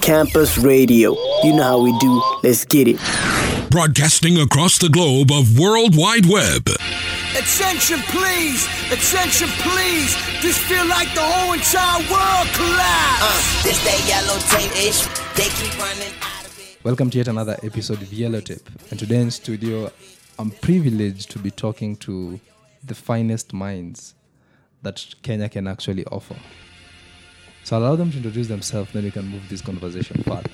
Campus Radio. You know how we do. Let's get it. Broadcasting across the globe of World Wide Web. Attention, please! Attention, please! This feel like the whole entire world collapsed! Uh, this that yellow tape ish. They keep running out of it. Welcome to yet another episode of Yellow Tape. And today in studio, I'm privileged to be talking to the finest minds that Kenya can actually offer. So allow them to introduce themselves, then we can move this conversation further.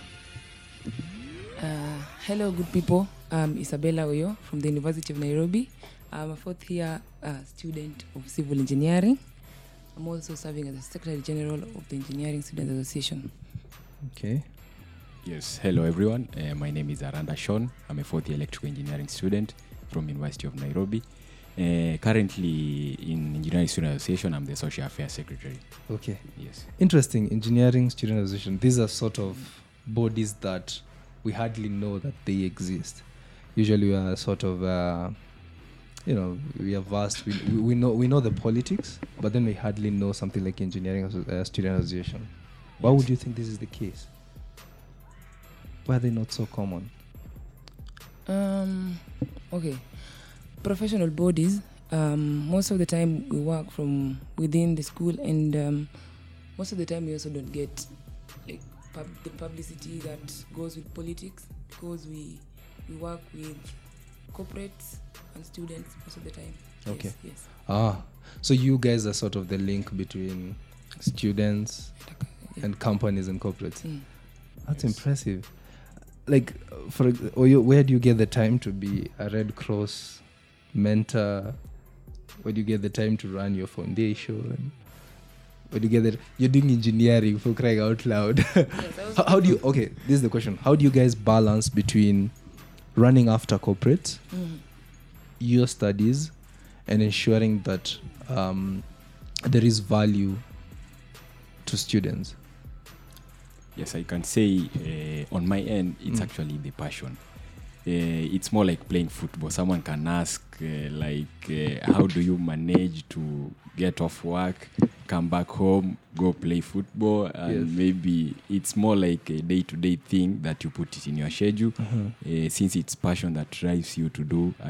Uh, hello, good people. I'm Isabella Oyo from the University of Nairobi. I'm a fourth year uh, student of civil engineering. I'm also serving as the Secretary General of the Engineering Students Association. Okay. Yes, hello everyone. Uh, my name is Aranda Sean. I'm a fourth year electrical engineering student from University of Nairobi. Uh, currently in Engineering Student Association, I'm the Social Affairs Secretary. Okay. Yes. Interesting. Engineering Student Association. These are sort of bodies that we hardly know that they exist. Usually, we are sort of, uh, you know, we are vast. We, we we know we know the politics, but then we hardly know something like Engineering uh, Student Association. Why would you think this is the case? Why are they not so common? Um, okay. Professional bodies, um, most of the time we work from within the school, and um, most of the time we also don't get like pub- the publicity that goes with politics because we we work with corporates and students most of the time. Okay. Yes. yes. Ah, so you guys are sort of the link between students Yeah. and companies and corporates. Mm. That's impressive. Like, for or you, where do you get the time to be a Red Cross mentor? Where do you get the time to run your foundation? Where do you get that? You're doing engineering for crying out loud. Yes, how, how do you? Okay, this is the question. How do you guys balance between running after corporate, Mm. your studies, and ensuring that um, there is value to students? Yes, I can say uh, on my end, it's Mm. actually the passion. Uh, it's more like playing football. Someone can ask, uh, like, uh, how do you manage to get off work, come back home, go play football? And Yes. maybe it's more like a day to day thing that you put it in your schedule. Uh, since it's passion that drives you to do, uh,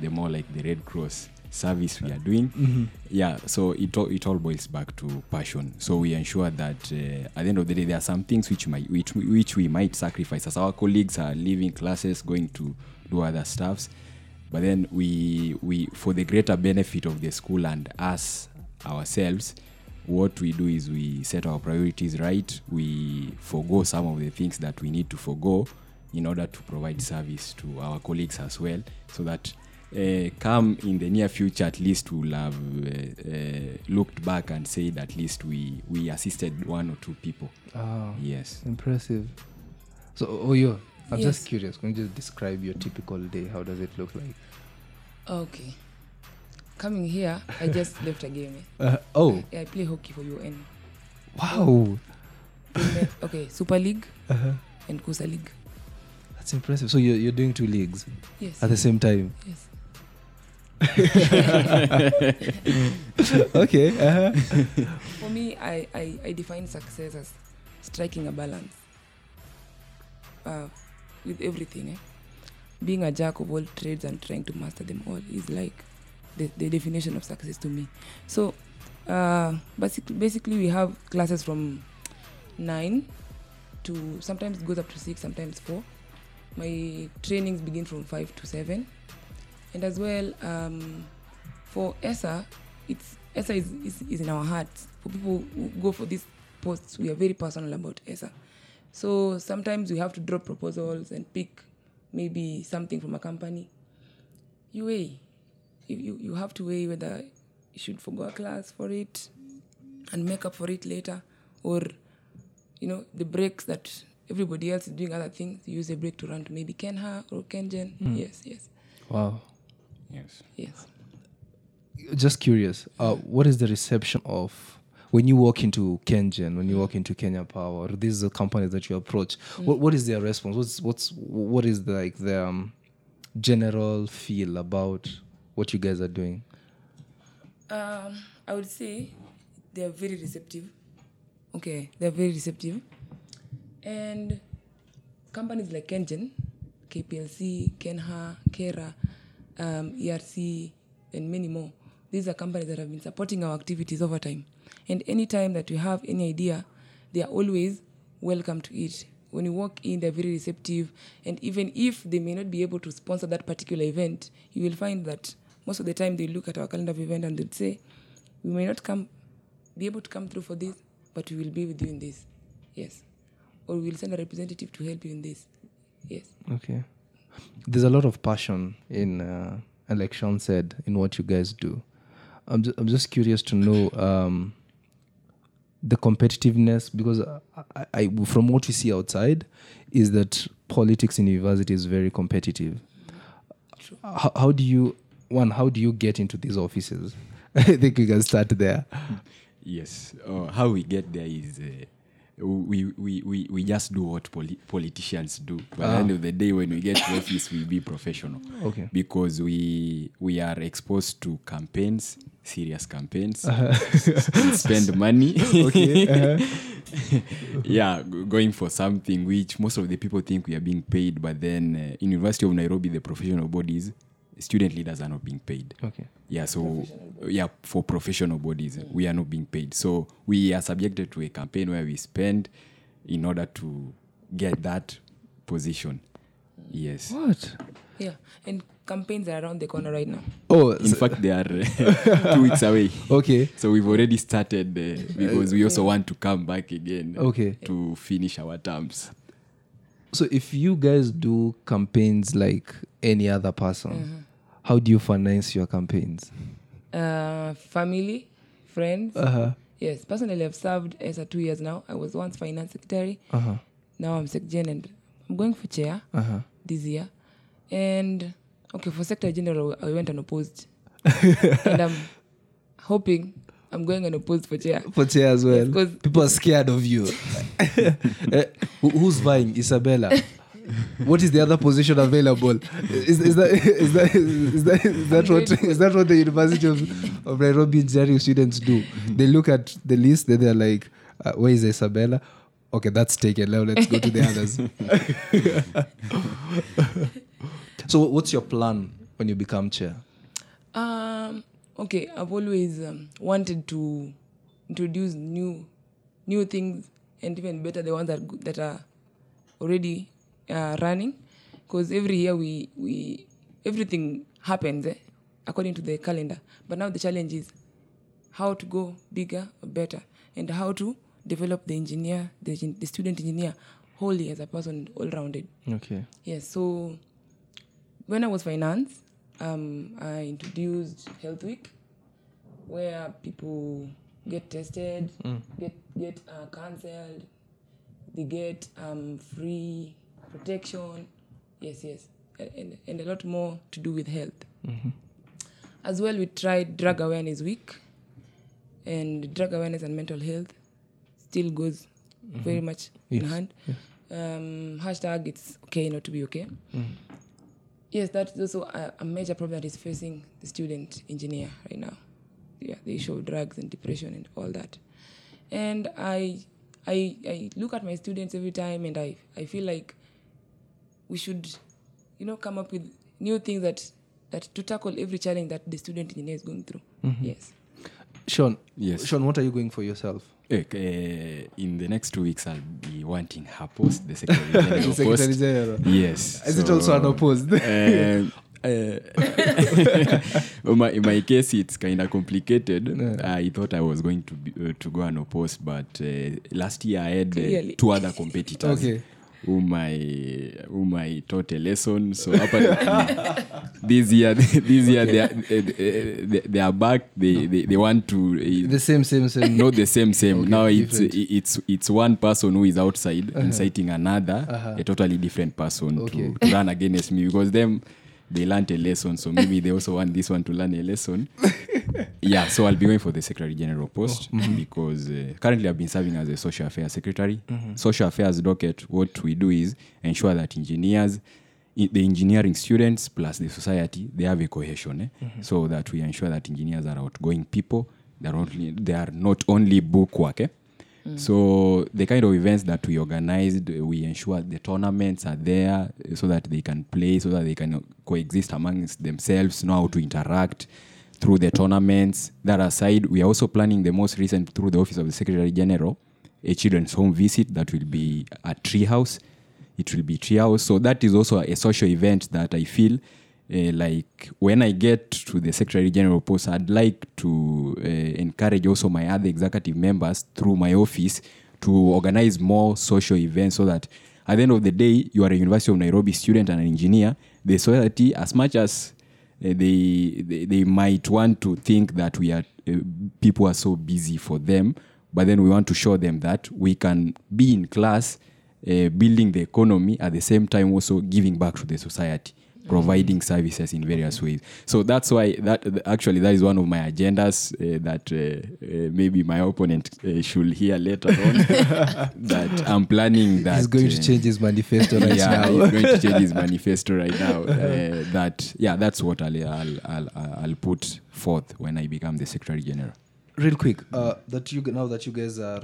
the more like the Red Cross service we are doing. Mm-hmm. yeah so it all, it all boils back to passion. So we ensure that uh, at the end of the day there are some things which might which, which we might sacrifice. As our colleagues are leaving classes going to do other stuffs but then we we for the greater benefit of the school and us ourselves what we do is we set our priorities right. We forego some of the things that we need to forego in order to provide service to our colleagues as well so that uh, come in the near future at least we'll have uh, uh, looked back and said at least we we assisted one or two people oh, yes impressive. So, Oyo, I'm Yes. just curious. Can you just describe your typical day? How does it look like? Okay. Coming here, I just left a game. Uh, oh, Yeah, I play hockey for UN. wow. Okay, Super League Uh-huh. and Kusa League. That's impressive. So you're, you're doing two leagues Yes. at the same time. Yes. okay. Uh-huh. For me, I, I, I define success as striking a balance uh, with everything. Eh? Being a jack of all trades and trying to master them all is like the, the definition of success to me. So, uh, basically, basically, we have classes from nine to sometimes goes up to six, sometimes four. My trainings begin from five to seven, and as well um, for ESA, it's ESA is, is, is in our hearts. For people who go for these posts, we are very personal about ESA. So sometimes we have to drop proposals and pick maybe something from a company. You weigh. You, you, you have to weigh whether you should forgo a class for it and make up for it later or you know the breaks that everybody else is doing other things you use a break to run to maybe kenha or Kengen yes yes Wow. Yes yes Just curious. Uh, what is the reception of when you walk into Kengen, when you walk into Kenya Power, these are companies that you approach? What, what is their response? What's what's what is the, like the um, general feel about what you guys are doing? Um, I would say they are very receptive. Okay, they are very receptive. And companies like Kengen, KPLC, Kenha, Kera, um, ERC, and many more. These are companies that have been supporting our activities over time. And anytime that we have any idea, they are always welcome to it. When you walk in, they're very receptive. And even if they may not be able to sponsor that particular event, you will find that most of the time they look at our calendar of event and they'll say, we may not come be able to come through for this, but we will be with you in this. Yes. Or we will send a representative to help you in this. Yes. Okay. There's a lot of passion in, uh, Sean said, in what you guys do. I'm, ju- I'm just curious to know um, the competitiveness because I, I, from what we see outside, is that politics in university is very competitive. How, how do you, one, how do you get into these offices? I think we can start there. Yes. Uh, how we get there is uh, we, we, we, we just do what poli- politicians do. But ah. the end of the day, when we get to office, we be professional. Okay. Because we we are exposed to campaigns, serious campaigns, we spend money. yeah, going for something which most of the people think we are being paid, but then uh, in University of Nairobi, the professional bodies, student leaders are not being paid. Okay. Yeah, so yeah, for professional bodies, we are not being paid. So we are subjected to a campaign where we spend in order to get that position. Yes. What? Yeah. And campaigns are around the corner right now. Oh, In so- fact, they are uh, two weeks away. okay. So we've already started uh, because we also want to come back again Okay. to finish our terms. So if you guys do campaigns like any other person, how do you finance your campaigns? Uh, family, friends. Uh-huh. Yes. Personally, I've served as a two years now. I was once finance secretary. Uh-huh. Now I'm secretary and I'm going for chair Uh-huh. this year. And okay, for secretary general, I went and opposed, and I'm hoping I'm going unopposed for chair. For chair as well. Yes, 'cause- People are scared of you. Who- who's vying? Isabella. What is the other position available? Is, is that is that is that is that what is that what the University of, of Nairobi engineering students do? They look at the list, then they're like, uh, "Where is Isabella?" Okay, that's taken. Now let's go to the others. so, what's your plan when you become chair? Um, okay, I've always um, wanted to introduce new new things and even better the ones that that are already uh, running. Because every year we we everything happens eh, according to the calendar. But now the challenge is how to go bigger or better and how to develop the engineer the, the student engineer wholly as a person all rounded Okay. Yes, so when I was finance, um, I introduced Health Week, where people get tested, get get uh, cancelled, they get um, free protection. Yes, yes, and, and a lot more to do with health. As well, we tried Drug Awareness Week, and drug awareness and mental health still goes very much in Yes, hand. Um, hashtag it's okay not to be okay. Yes, that's also a, a major problem that is facing the student engineer right now. Yeah, the issue of drugs and depression and all that. And I, I, I look at my students every time, and I, I feel like we should, you know, come up with new things that that to tackle every challenge that the student engineer is going through. Mm-hmm. Yes. Sean. Yes. Sean, what are you going for yourself? Eh, eh, in the next two weeks, I'll be wanting her post, the secretary general Secretary post. General. Yes. Is it also unopposed? um, uh, my, in my case, it's kind of complicated. I thought I was going to be, uh, to go unopposed, but uh, last year I had Clearly. uh, two other competitors. Okay. Whom I, whom I taught a lesson. So apparently, this year, this year they are, they, they are back. They, they, they want to uh, The same, same, same. not the same same Okay, now it's different. Uh-huh. it's it's one person who is outside inciting another a totally different person Okay. to, to run against me because them they learned a lesson so maybe they also want this one to learn a lesson yeah so i'll be going for the secretary general post Oh, mm-hmm. because uh, currently i've been serving as a social affairs secretary social affairs docket what we do is ensure that engineers the engineering students plus the society they have a cohesion eh? so that we ensure that engineers are outgoing people they're only, they are not only book work eh? So the kind of events that we organized, we ensure the tournaments are there uh, so that they can play, so that they can coexist amongst themselves, know how to interact through the tournaments. That aside, we are also planning the most recent through the Office of the Secretary General, a children's home visit that will be at Treehouse. It will be Treehouse. So that is also a social event that I feel uh, like when I get to the Secretary General post, I'd like to uh, encourage also my other executive members through my office to organize more social events so that at the end of the day, you are a University of Nairobi student and an engineer. The society, as much as uh, they, they they might want to think that we are people are so busy for them, but then we want to show them that we can be in class, building the economy at the same time also giving back to the society providing services in various ways so that's why that actually that is one of my agendas uh, that uh, uh, maybe my opponent uh, should hear later on that i'm planning that He's going to uh, change his manifesto right yeah, now. he's going to change his manifesto right now. Uh, that yeah, that's what I'll, I'll I'll I'll put forth when I become the Secretary General. Real quick, uh, that you now that you guys are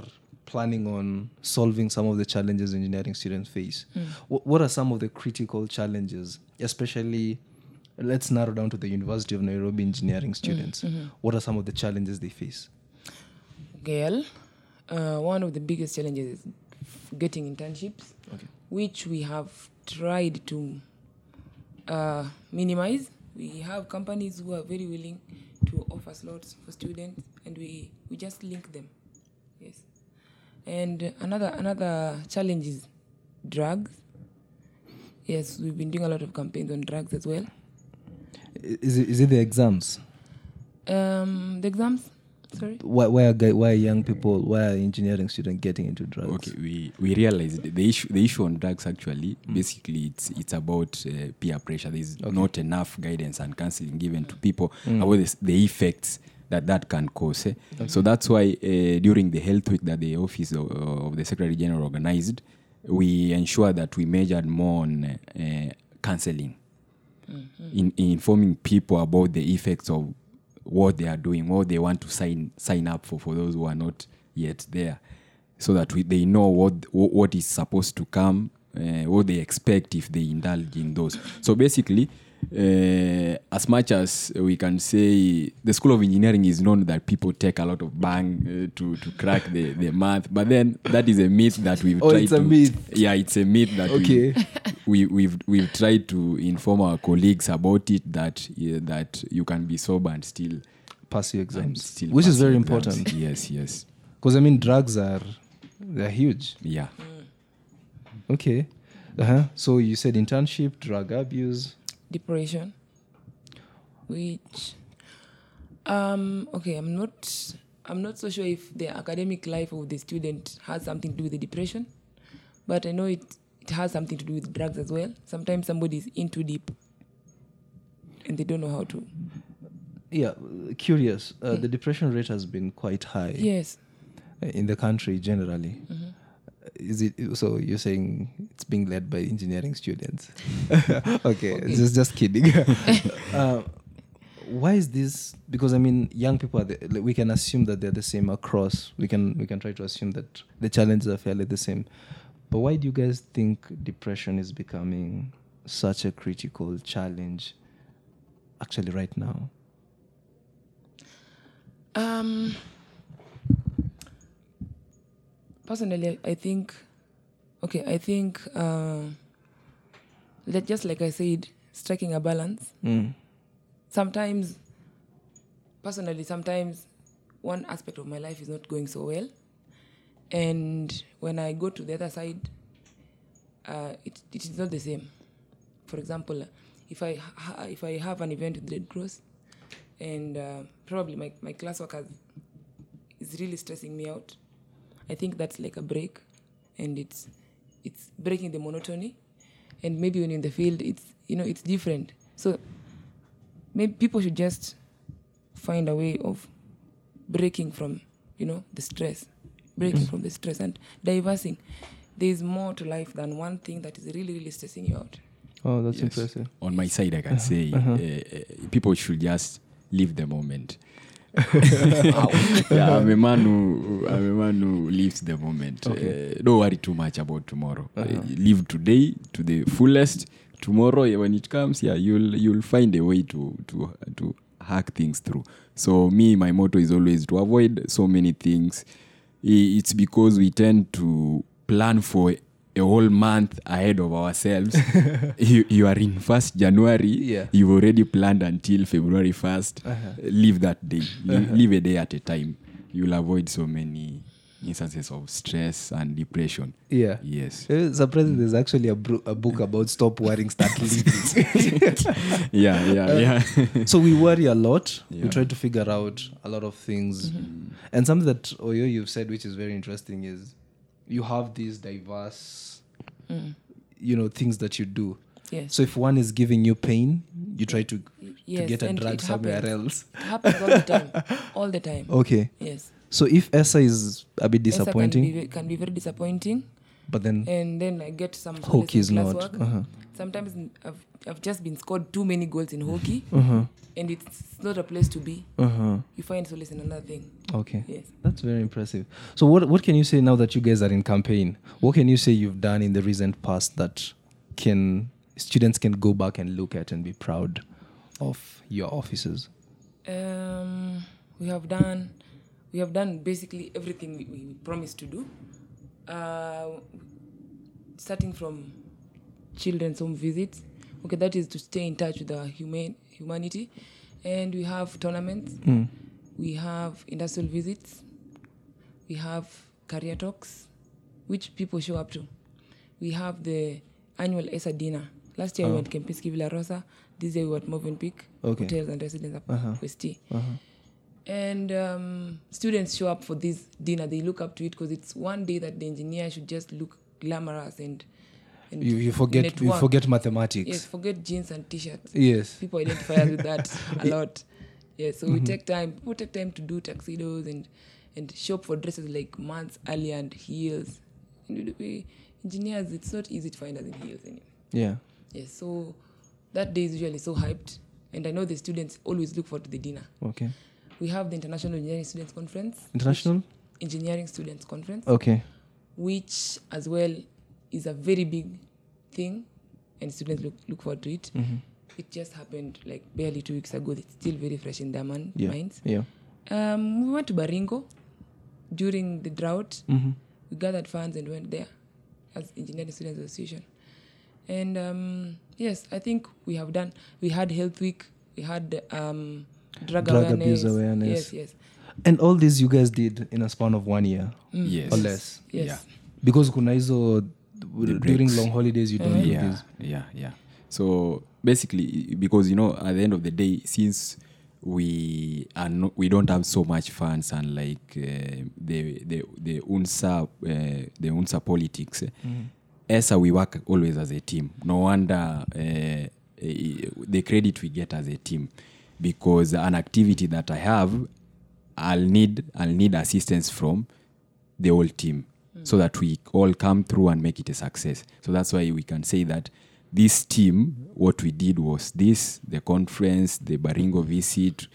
planning on solving some of the challenges engineering students face, wh- what are some of the critical challenges, especially? Let's narrow down to the University of Nairobi engineering students. What are some of the challenges they face? Girl, uh, one of the biggest challenges is getting internships, which we have tried to uh, minimize. We have companies who are very willing to offer slots for students, and we, we just link them. And another another challenge is drugs. Yes, we've been doing a lot of campaigns on drugs as well. Is it, is it the exams? Um, the exams, sorry. Why, why, are, guy- why are young people, why are engineering students getting into drugs? Okay, we we realized the issue the issue on drugs actually basically it's it's about uh, peer pressure. There's not enough guidance and counseling given to people about the, the effects that that can cause. eh. So that's why uh, during the health week that the office of, of the Secretary General organized, we ensure that we measured more on uh, counseling. in, in informing people about the effects of what they are doing, what they want to sign sign up for for those who are not yet there, so that we, they know what what what is supposed to come, uh, what they expect if they indulge in those. So basically. Uh, as much as we can say the school of engineering is known that people take a lot of bhang uh, to to crack the, the math but then that is a myth that we've Oh, tried it's a to myth. yeah it's a myth that Okay. we, we we've we've tried to inform our colleagues about it that yeah, that you can be sober and still Pass your exams, still which is very exams. important. yes yes Because I mean, drugs are they're huge. yeah Okay. Uh-huh. So you said internship, drug abuse. Depression which um okay i'm not i'm not so sure if the academic life of the student has something to do with the depression but i know it it has something to do with drugs as well sometimes somebody is in too deep and they don't know how to Yeah, curious. Uh, The depression rate has been quite high yes in the country generally. Mm-hmm. Is it so? You're saying it's being led by engineering students? okay, just just kidding. uh, why is this? Because I mean, young people are. The, we can assume that they're the same across. We can we can try to assume that the challenges are fairly the same. But why do you guys think depression is becoming such a critical challenge? Actually, right now. Um, personally, I think, okay, I think, uh, that just like I said, striking a balance. Mm. Sometimes, personally, sometimes one aspect of my life is not going so well, and when I go to the other side, uh, it, it is not the same. For example, if I ha- if I have an event with Red Cross, and uh, probably my, my classwork has, is really stressing me out. I think that's like a break, and it's it's breaking the monotony, and maybe when you're in the field, it's you know it's different. So maybe people should just find a way of breaking from you know the stress, breaking from the stress and diversing. There is more to life than one thing that is really really stressing you out. Oh, that's Yes. impressive. on my side i can say uh, uh, people should just live the moment yeah, I'm a man who I'm a man who lives the moment. Uh, don't worry too much about tomorrow. Uh, live today to the fullest. Tomorrow, when it comes, yeah, you'll you'll find a way to to to hack things through. So me, my motto is always to avoid so many things. It's because we tend to plan for a whole month ahead of ourselves. you, you are in first January. Yeah. You've already planned until February 1st. Uh-huh. Live that day. Li- Live a day at a time. You'll avoid so many instances of stress and depression. Yeah. Yes. Uh, Surprisingly, there's actually a, bro- a book about stop worrying, start living. Yeah, yeah, yeah. so we worry a lot. We try to figure out a lot of things. And something that Oyo you've said, which is very interesting, is you have these diverse, mm. you know, things that you do. Yes. So if one is giving you pain, you try to to get a drug somewhere happens. else. It happens all the time. All the time. Okay. Yes. So if ESA is a bit ESA disappointing, Can be, can be very disappointing. But then And then I get some hockey is not. Uh-huh. Sometimes I've, I've just been scored too many goals in hockey. Uh-huh. And it's not a place to be. Uh-huh. You find solace in another thing. Okay. Yes. That's very impressive. So what what can you say now that you guys are in campaign? What can you say you've done in the recent past that can students can go back and look at and be proud of your offices? Um, we have done we have done basically everything we, we promised to do. Uh, starting from children's home visits. Okay, that is to stay in touch with the humane humanity, and we have tournaments. Mm. We have industrial visits. We have career talks, which people show up to. We have the annual ESA dinner. Last year we uh-huh. went Kempinski Villa Rosa. This year we were at Movenpick Okay. hotels and residence at uh-huh. West T. Uh-huh. And um, students show up for this dinner. They look up to it because it's one day that the engineer should just look glamorous and, and You, you forget you forget mathematics. Yes, forget jeans and t-shirts. Yes. People identify with that a lot. Yeah, so we take time. People take time to do tuxedos and and shop for dresses like months earlier and heels. And we, we, engineers, it's not easy to find us in heels anymore. Yeah. Yes, so that day is usually so hyped, and I know the students always look forward to the dinner. Okay. We have the International Engineering Students Conference. International? Engineering Students Conference, Okay. which as well is a very big thing, and students look, look forward to it. Mm-hmm. It just happened like barely two weeks ago. It's still very fresh in their man- Yeah. minds. Yeah. Um, we went to Baringo during the drought. Mm-hmm. We gathered funds and went there as Engineering Students Association. And um, yes, I think we have done. We had Health Week. We had um, drug, Drug awareness. abuse awareness. Yes, yes, And all this you guys did in a span of one year Yes. or less. yes. Yeah. Because kuna hizo during long holidays you don't do yeah, this. yeah, yeah. So basically, because you know, at the end of the day, since we are no, we don't have so much funds and like uh, the the the unsa uh, the unsa politics. ESA we work always as a team. No wonder uh, uh, the credit we get as a team, because an activity that I have, I'll need I'll need assistance from the whole team so that we all come through and make it a success. So that's why we can say that this team, what we did was this the conference, the Baringo visit,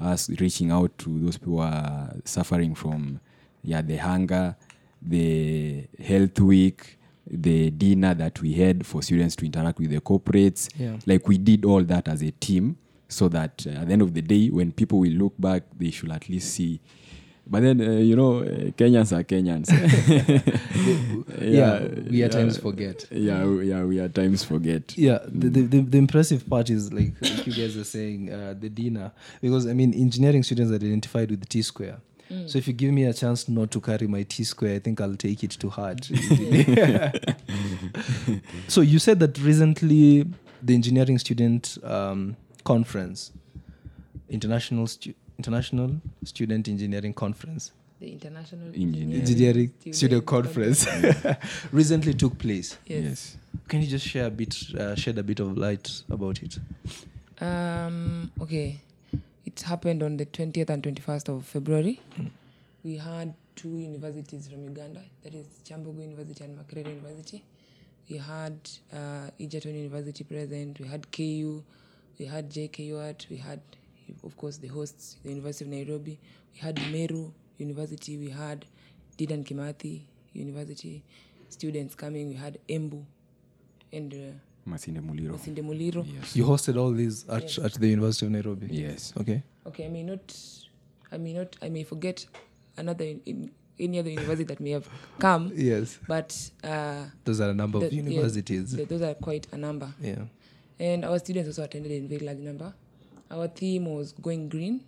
us reaching out to those people who are suffering from yeah, the hunger, the health week, the dinner that we had for students to interact with the corporates. Yeah. Like we did all that as a team so that uh, at the end of the day, when people will look back, they should at least see. But then, uh, you know, uh, Kenyans are Kenyans. Yeah, we at times forget. Yeah, yeah, we at times forget. Yeah, the, the, the, the impressive part is like, like you guys are saying, uh, the dinner. Because I mean, engineering students are identified with T square. So if you give me a chance not to carry my T square, I think I'll take it to heart. so you said that recently the engineering student um, conference, international stu- international student engineering conference, The International Engineering. engineering Student student conference, recently took place. Yes. Yes. Can you just share a bit, uh, shed a bit of light about it? Um, okay. It happened on the 20th and 21st of February. We had two universities from Uganda, that is Kyambogo University and Makerere University. We had uh, Egerton University present, we had KU, we had JKUAT, we had of course, the hosts, the University of Nairobi. We had Meru University. We had Didan Kimathi University students coming. We had Embu and uh, Masinde Muliro. Masinde Muliro. Yes. You hosted all these at, at the University of Nairobi. Yes. Okay. Okay, I may not, I may not, I may forget another in, in any other university that may have come, Yes. but uh, Those are a number the- of yeah, the, those are quite a number. yeah. And our students also attended in very large number. Our theme was going green,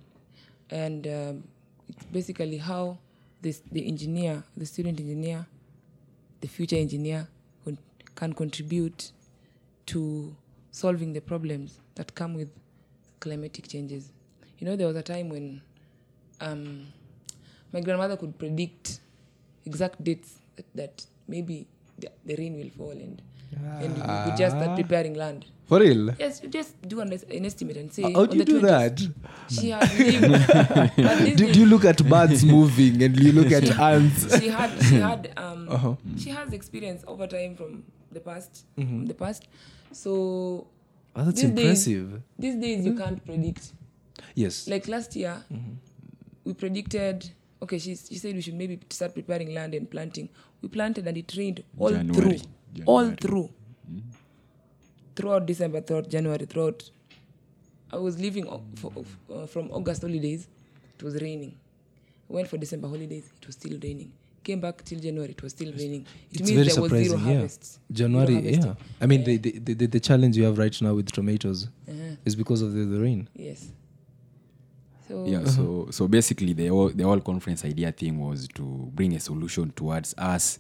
and um, it's basically how this the engineer, the student engineer, the future engineer con- can contribute to solving the problems that come with climatic changes. You know, there was a time when um, my grandmother could predict exact dates that, that maybe the, the rain will fall and and we could just start preparing land. For real? Yes, you just do an, an estimate and say. How do you do 20th, that? She had lived. Do, do you look at birds moving and you look at ants? she had she had um Uh-huh. she has experience over time from the past Mm-hmm. from the past. So Oh, that's these days- impressive. these days you can't predict. Yes. Like last year, Mm-hmm. we predicted. Okay, she she said we should maybe start preparing land and planting. We planted and it rained all January. through, all January. through, throughout December, throughout January, throughout. I was leaving for, uh, from August holidays. It was raining. Went for December holidays. It was still raining. Came back till January. It was still raining. It it's means very there was zero surprising. Yeah. harvests. Zero January, yeah. I mean, the, the, the, the challenge you have right now with tomatoes Uh-huh. is because of the, the rain. Yes. So yeah so so basically the whole, the whole conference idea thing was to bring a solution towards us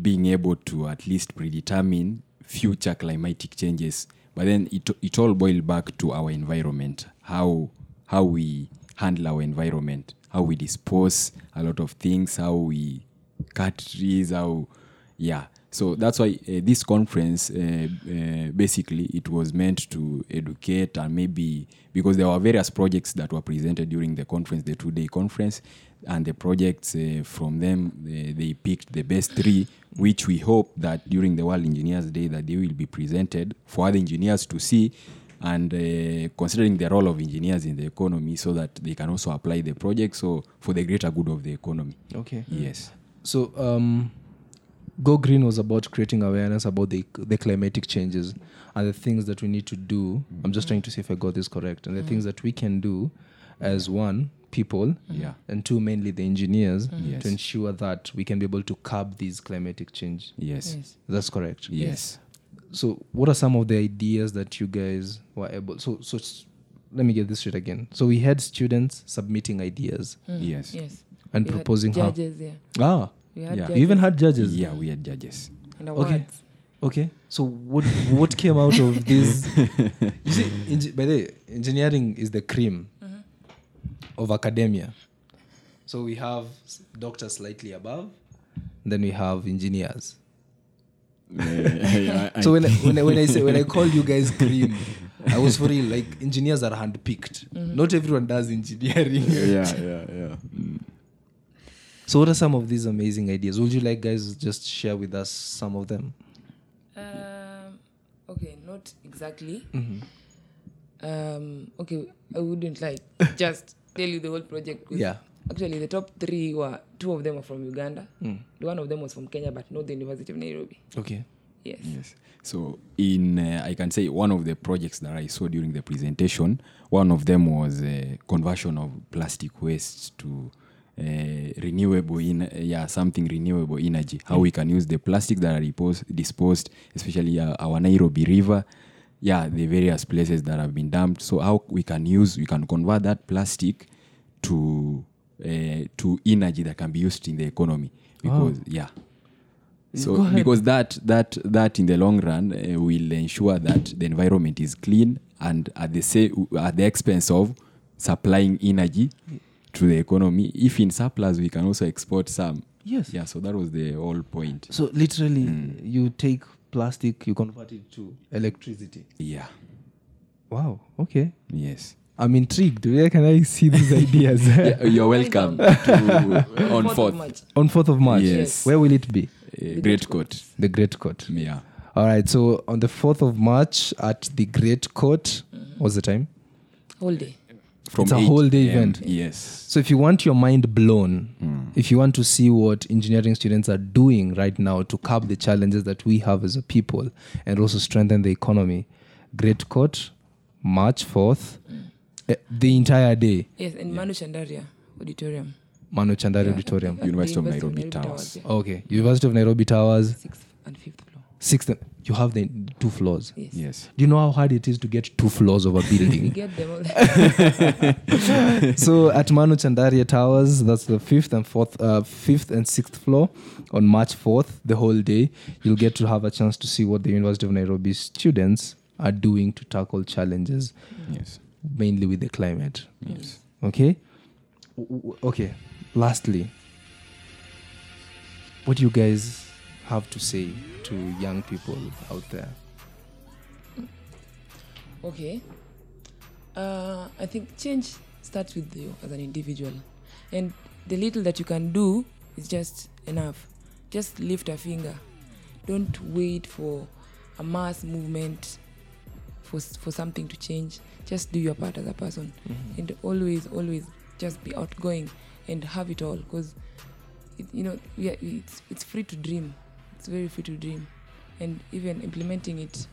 being able to at least predetermine future climatic changes. But then it, it all boiled back to our environment how how we handle our environment how we dispose a lot of things how we cut trees how yeah. So that's why uh, this conference uh, uh, basically it was meant to educate and maybe because there were various projects that were presented during the conference the two day conference and the projects uh, from them they, they picked the best three which we hope that during the world engineers day that they will be presented for other engineers to see and uh, considering the role of engineers in the economy so that they can also apply the project so for the greater good of the economy Okay. yes So, um, Go Green was about creating awareness about the, the climatic changes and the things that we need to do. I'm just trying to see if I got this correct. And the things that we can do as one, people, mm-hmm. Yeah. and two, mainly the engineers, mm-hmm. Yes. to ensure that we can be able to curb these climatic change. yes yes. That's correct. yes So, what are some of the ideas that you guys were able? So, so let me get this straight again. So, we had students submitting ideas mm. yes Yes. and We had proposing how. Yeah. Ah, We had Yeah. you even had judges. yeah we had judges and awards. Okay. So what what came out of this? you see, engi- by the way, engineering is the cream of academia. So we have doctors slightly above, then we have engineers. Yeah, I- So when I, when I, when I say when I call you guys cream, I was for real. Like engineers are handpicked. Not everyone does engineering. yeah yeah yeah So what are some of these amazing ideas? Would you like guys just share with us some of them? Um, okay, not exactly. Mm-hmm. Um, okay, I wouldn't like just tell you the whole project. Yeah. Actually, the top three were two of them were from Uganda. Mm. One of them was from Kenya, but not the University of Nairobi. Okay. Yes. Yes. So in uh, I can say one of the projects that I saw during the presentation, one of them was uh, conversion of plastic waste to uh, renewable in uh, yeah something renewable energy. How we can use the plastic that are repos- disposed, especially uh, our Nairobi River. Yeah, the various places that have been dumped. So how we can use, we can convert that plastic to uh, to energy that can be used in the economy. Because yeah, so because that that that in the long run uh, will ensure that the environment is clean and at the say at the expense of supplying energy to the economy. If in surplus, we can also export some. Yes. Yeah. So that was the whole point. So literally, you take plastic, you convert it to electricity. Yeah. Wow. Okay. Yes. I'm intrigued. Where can I see these ideas? Yeah, you're welcome to, on Fourth of. March. On 4th of March. Yes. Where will it be? Uh, great court. The Great Court. Yeah. All right. So on the 4th of March at the Great Court, what's the time? Whole day. From It's a whole day event. Yes. So if you want your mind blown, if you want to see what engineering students are doing right now to curb the challenges that we have as a people and also strengthen the economy, Great Court, March 4th, eh, the entire day, Yes, and Manu Chandaria Auditorium. Manu Chandaria Yeah, Auditorium. at the University of Nairobi Towers. yeah. Okay, University of Nairobi Towers, Sixth and fifth floor. sixth. You have the two floors. Yes. Yes. Do you know how hard it is to get two floors of a We building? get them all. so at Manu Chandaria Towers, that's the fifth and fourth, uh, fifth and sixth floor on March fourth, the whole day. You'll get to have a chance to see what the University of Nairobi students are doing to tackle challenges, Yes. mainly with the climate. Yes. Okay. W- w- Okay. Lastly, what do you guys have to say to young people out there? Okay. Uh, I think change starts with you as an individual. And the little that you can do is just enough. Just lift a finger. Don't wait for a mass movement for, for something to change. Just do your part as a person. And always, always just be outgoing and have it all. Because, you know, we are, it's, it's free to dream. It's very free to dream. And even implementing it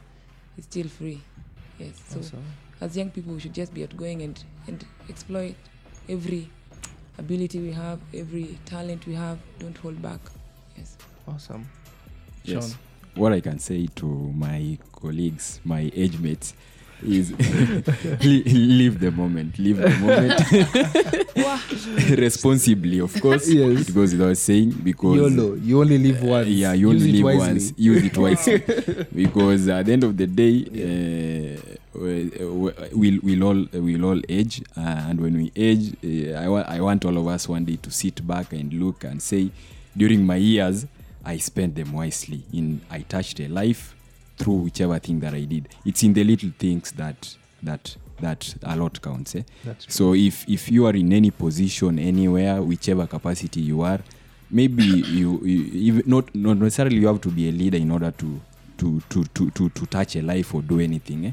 is still free. Yes. So as young people, we should just be outgoing and, and exploit every ability we have, every talent we have. Don't hold back. Yes. Awesome. Yes. Sean. What I can say to my colleagues, my age mates, li- live the moment. Live the moment responsibly, of course. Yes. It goes without saying because YOLO. You only live once. yeah, you Use only it live once. Use it wisely, because at the end of the day, uh, we'll we'll all we'll all age, uh, and when we age, uh, I wa- I want all of us one day to sit back and look and say, during my years, I spent them wisely. In I touched a life through whichever thing that I did. It's in the little things that that that a lot counts. Eh? So if if you are in any position anywhere, whichever capacity you are, maybe you, you not not necessarily you have to be a leader in order to to to to to, to touch a life or do anything. Eh?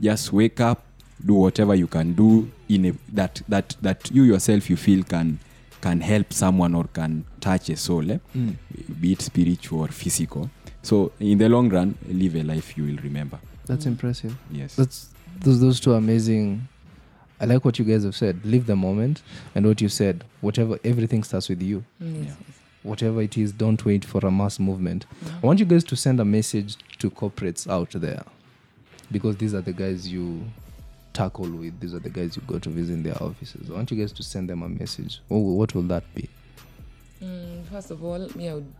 Just wake up, do whatever you can do in a that that that you yourself you feel can can help someone or can touch a soul, eh? Mm. be it spiritual or physical. So in the long run, live a life you will remember. That's impressive. Yes. That's those those two amazing. I like what you guys have said. Live the moment, and what you said. Whatever, everything starts with you. Mm, yes, Yeah. yes. Whatever it is, don't wait for a mass movement. I want you guys to send a message to corporates out there, because these are the guys you tackle with. These are the guys you go to visit in their offices. I want you guys to send them a message. What will that be? Mm, first of all, me, I would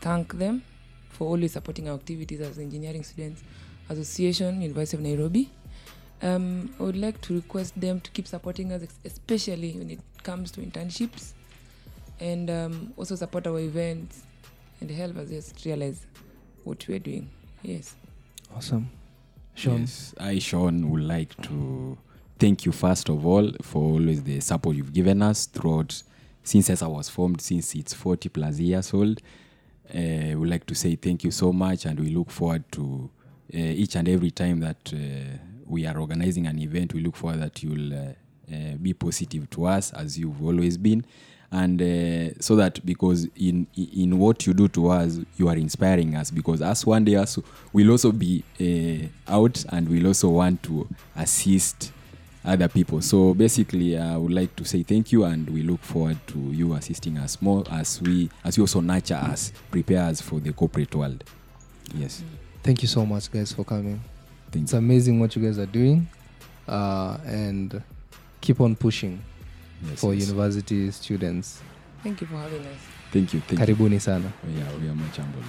thank them for always supporting our activities as Engineering Students Association, University of Nairobi. Um, I would like to request them to keep supporting us, especially when it comes to internships, and um, also support our events and help us just realize what we're doing. Yes. Awesome, Sean. Yes, I, Sean, would like to thank you first of all for always the support you've given us throughout since as I was formed, since it's 40 plus years old. Uh, would like to say thank you so much, and we look forward to uh, each and every time that uh, we are organizing an event. We look forward that you'll uh, uh, be positive to us as you've always been, and uh, so that because in in what you do to us, you are inspiring us. Because us one day us will also be uh, out, and we'll also want to assist other people. So basically, I would like to say thank you, and we look forward to you assisting us more as we as you also nurture us, prepare us for the corporate world. Yes, Thank you so much, guys, for coming. thank It's you. amazing what you guys are doing, uh, and keep on pushing Yes, for yes. university students. Thank you for having us. Thank you. Thank you. Karibuni sana. Yeah, we are much humbled.